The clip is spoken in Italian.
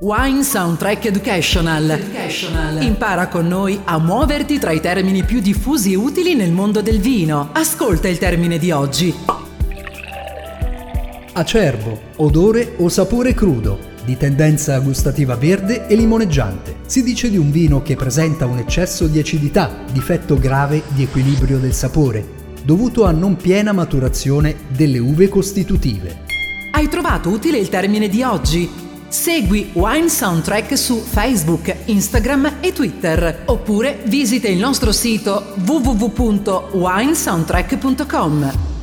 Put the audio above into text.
Wine Soundtrack Educational. Educational. Impara con noi a muoverti tra i termini più diffusi e utili nel mondo del vino. Ascolta il termine di oggi. Acerbo, odore o sapore crudo, di tendenza gustativa verde e limoneggiante. Si dice di un vino che presenta un eccesso di acidità, difetto grave di equilibrio del sapore, dovuto a non piena maturazione delle uve costitutive. Hai trovato utile il termine di oggi? Segui Wine Soundtrack su Facebook, Instagram e Twitter oppure visita il nostro sito www.winesoundtrack.com.